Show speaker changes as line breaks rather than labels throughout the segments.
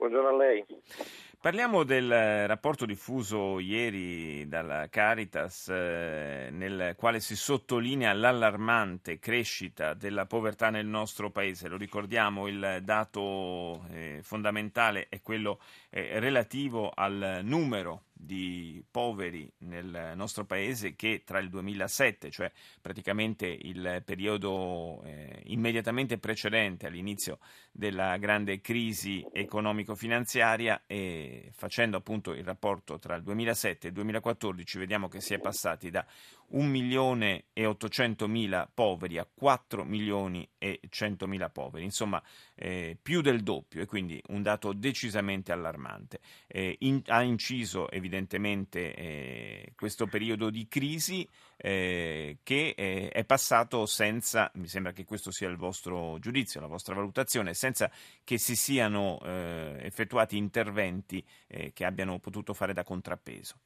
Buongiorno a lei.
Parliamo del rapporto diffuso ieri dalla Caritas eh, nel quale si sottolinea l'allarmante crescita della povertà nel nostro paese. Lo ricordiamo, il dato eh, fondamentale è quello eh, relativo al numero di poveri nel nostro paese che tra il 2007, cioè praticamente il periodo eh, immediatamente precedente all'inizio della grande crisi economico-finanziaria e facendo appunto il rapporto tra il 2007 e il 2014 vediamo che si è passati da 1 milione e 800 mila poveri a 4 milioni e 100 mila poveri, insomma eh, più del doppio e quindi un dato decisamente allarmante. Eh, in, ha inciso evidentemente eh, questo periodo di crisi eh, che eh, è passato senza, mi sembra che questo sia il vostro giudizio, la vostra valutazione, senza che si siano eh, effettuati interventi che abbiano potuto fare da contrappeso.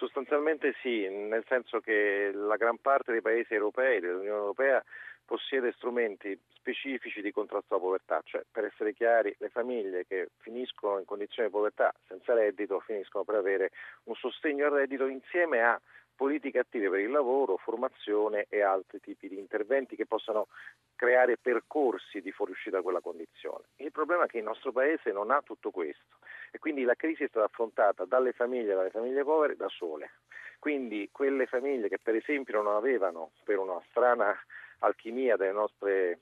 Sostanzialmente sì, nel senso che la gran parte dei paesi europei, dell'Unione Europea, possiede strumenti specifici di contrasto alla povertà, cioè per essere chiari le famiglie che finiscono in condizioni di povertà senza reddito finiscono per avere un sostegno al reddito insieme a politiche attive per il lavoro, formazione e altri tipi di interventi che possano creare percorsi di fuoriuscita da quella condizione. Il problema è che il nostro Paese non ha tutto questo e quindi la crisi è stata affrontata dalle famiglie, dalle famiglie povere, da sole. Quindi quelle famiglie che per esempio non avevano, per una strana alchimia delle nostre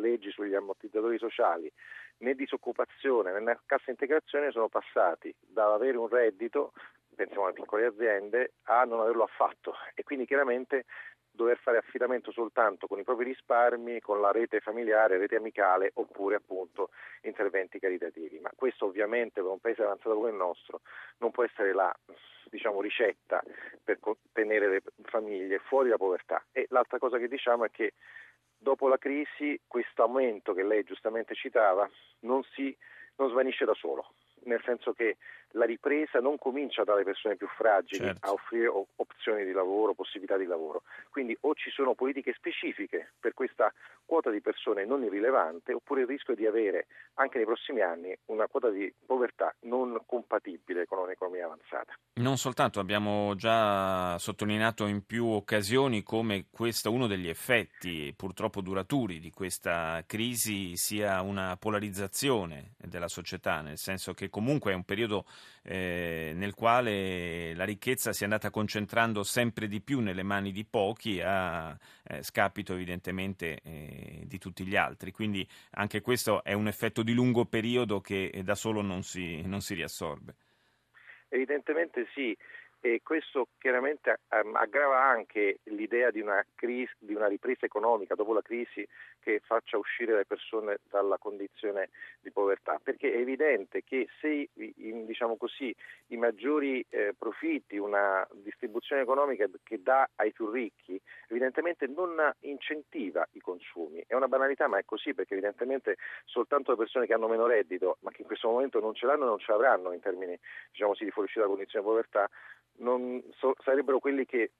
leggi sugli ammortizzatori sociali, né disoccupazione né cassa integrazione sono passati dall'avere un reddito pensiamo alle piccole aziende, a non averlo affatto e quindi chiaramente dover fare affidamento soltanto con i propri risparmi, con la rete familiare, rete amicale oppure appunto interventi caritativi. Ma questo ovviamente per un paese avanzato come il nostro non può essere la diciamo, ricetta per tenere le famiglie fuori da povertà. E l'altra cosa che diciamo è che dopo la crisi questo aumento che lei giustamente citava non, si, non svanisce da solo nel senso che la ripresa non comincia dalle persone più fragili certo. a offrire opzioni di lavoro, possibilità di lavoro. Quindi o ci sono politiche specifiche per questa quota di persone non irrilevante, oppure il rischio di avere anche nei prossimi anni una quota di povertà non compatibile con un'economia avanzata.
Non soltanto, abbiamo già sottolineato in più occasioni come questo uno degli effetti purtroppo duraturi di questa crisi sia una polarizzazione della società, nel senso che comunque è un periodo eh, nel quale la ricchezza si è andata concentrando sempre di più nelle mani di pochi a eh, scapito evidentemente eh, di tutti gli altri. Quindi anche questo è un effetto di lungo periodo che da solo non si, non si riassorbe.
Evidentemente sì, e questo chiaramente aggrava anche l'idea di una, crisi, di una, ripresa economica dopo la crisi che faccia uscire le persone dalla condizione di povertà, perché è evidente che se diciamo così, i maggiori eh, profitti, una distribuzione economica che dà ai più ricchi, evidentemente non incentiva i consumi. È una banalità, ma è così, perché evidentemente soltanto le persone che hanno meno reddito, ma che in questo momento non ce l'hanno e non ce l'avranno in termini diciamo così, di fuoriuscita dalla condizione di povertà, non, so, sarebbero quelli che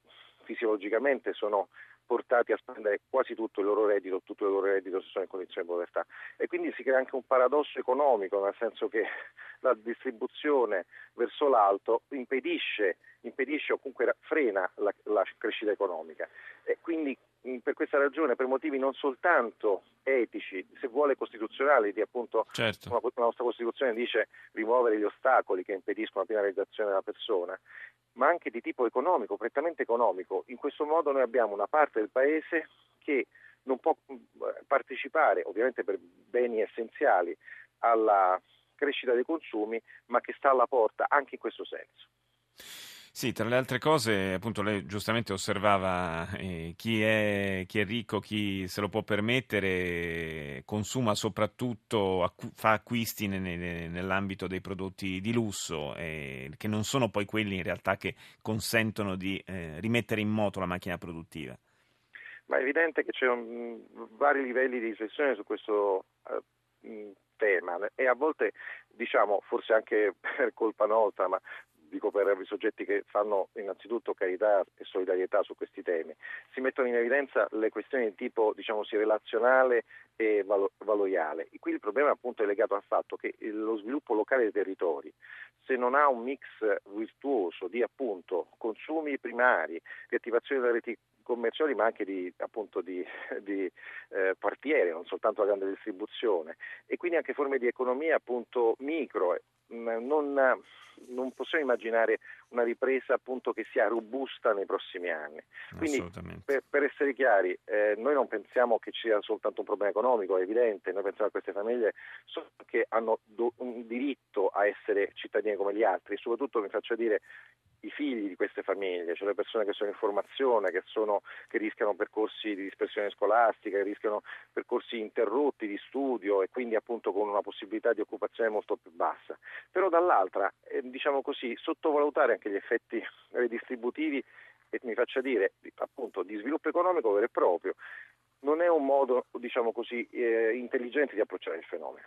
fisiologicamente sono portati a spendere quasi tutto il loro reddito, tutto il loro reddito se sono in condizioni di povertà. E quindi si crea anche un paradosso economico, nel senso che la distribuzione verso l'alto impedisce, impedisce o comunque frena la, la crescita economica. E quindi per questa ragione, per motivi non soltanto etici, se vuole costituzionali, di appunto certo. la nostra Costituzione dice rimuovere gli ostacoli che impediscono la piena realizzazione della persona, ma anche di tipo economico, prettamente economico. In questo modo noi abbiamo una parte del Paese che non può mm, partecipare, ovviamente per beni essenziali, alla crescita dei consumi, ma che sta alla porta anche in questo senso.
Sì, tra le altre cose, appunto, lei giustamente osservava eh, chi, è, chi, è, ricco, chi se lo può permettere, consuma soprattutto, acqu- fa acquisti ne, ne, nell'ambito dei prodotti di lusso, eh, che non sono poi quelli in realtà che consentono di eh, rimettere in moto la macchina produttiva.
Ma è evidente che c'è un, vari livelli di riflessione su questo uh, tema e a volte, diciamo, forse anche per colpa nostra, ma dico per i soggetti che fanno innanzitutto carità e solidarietà su questi temi, si mettono in evidenza le questioni di tipo diciamo relazionale e valoriale. Qui il problema appunto è legato al fatto che lo sviluppo locale dei territori, se non ha un mix virtuoso di appunto consumi primari, riattivazione delle reti commerciali ma anche di, appunto, di, di eh, quartiere, non soltanto la grande distribuzione e quindi anche forme di economia appunto micro, non, non possiamo immaginare una ripresa appunto che sia robusta nei prossimi anni. Quindi per, per, essere chiari, eh, noi non pensiamo che ci sia soltanto un problema economico, è evidente, noi pensiamo che queste famiglie che hanno do, un diritto a essere cittadini come gli altri, soprattutto mi faccio dire i figli di queste famiglie, cioè le persone che sono in formazione, che, sono, che rischiano percorsi di dispersione scolastica, che rischiano percorsi interrotti di studio e quindi appunto con una possibilità di occupazione molto più bassa. Però dall'altra, eh, diciamo così, sottovalutare anche gli effetti redistributivi e mi faccia dire appunto di sviluppo economico vero e proprio non è un modo, diciamo così, eh, intelligente di approcciare il fenomeno.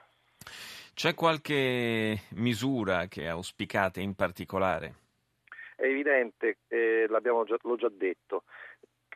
C'è qualche misura che auspicate in particolare?
È evidente, eh, già, l'ho già detto,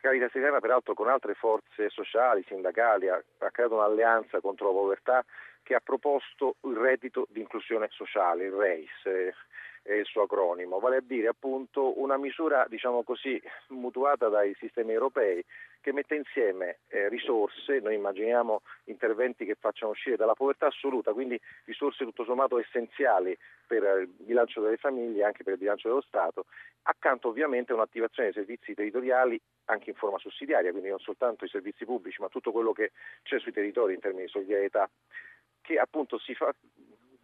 Caritas Italiana peraltro con altre forze sociali, sindacali, ha, ha, creato un'alleanza contro la povertà che ha proposto il reddito di inclusione sociale, il REIS, eh, è il suo acronimo, vale a dire appunto una misura diciamo così mutuata dai sistemi europei che mette insieme eh, risorse, noi immaginiamo interventi che facciano uscire dalla povertà assoluta, quindi risorse tutto sommato essenziali per il bilancio delle famiglie e anche per il bilancio dello Stato, accanto ovviamente a un'attivazione dei servizi territoriali anche in forma sussidiaria, quindi non soltanto i servizi pubblici, ma tutto quello che c'è sui territori in termini di solidarietà, che appunto si fa,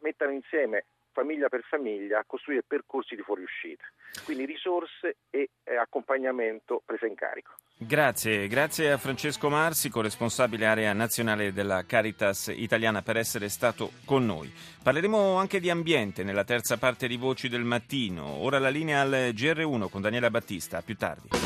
mettano insieme famiglia per famiglia a costruire percorsi di fuoriuscita. Quindi risorse e eh, accompagnamento presa in carico.
Grazie, grazie a Francesco Marsi, corresponsabile area nazionale della Caritas italiana, per essere stato con noi. Parleremo anche di ambiente nella terza parte di Voci del Mattino. Ora la linea al GR1 con Daniela Battista. A più tardi.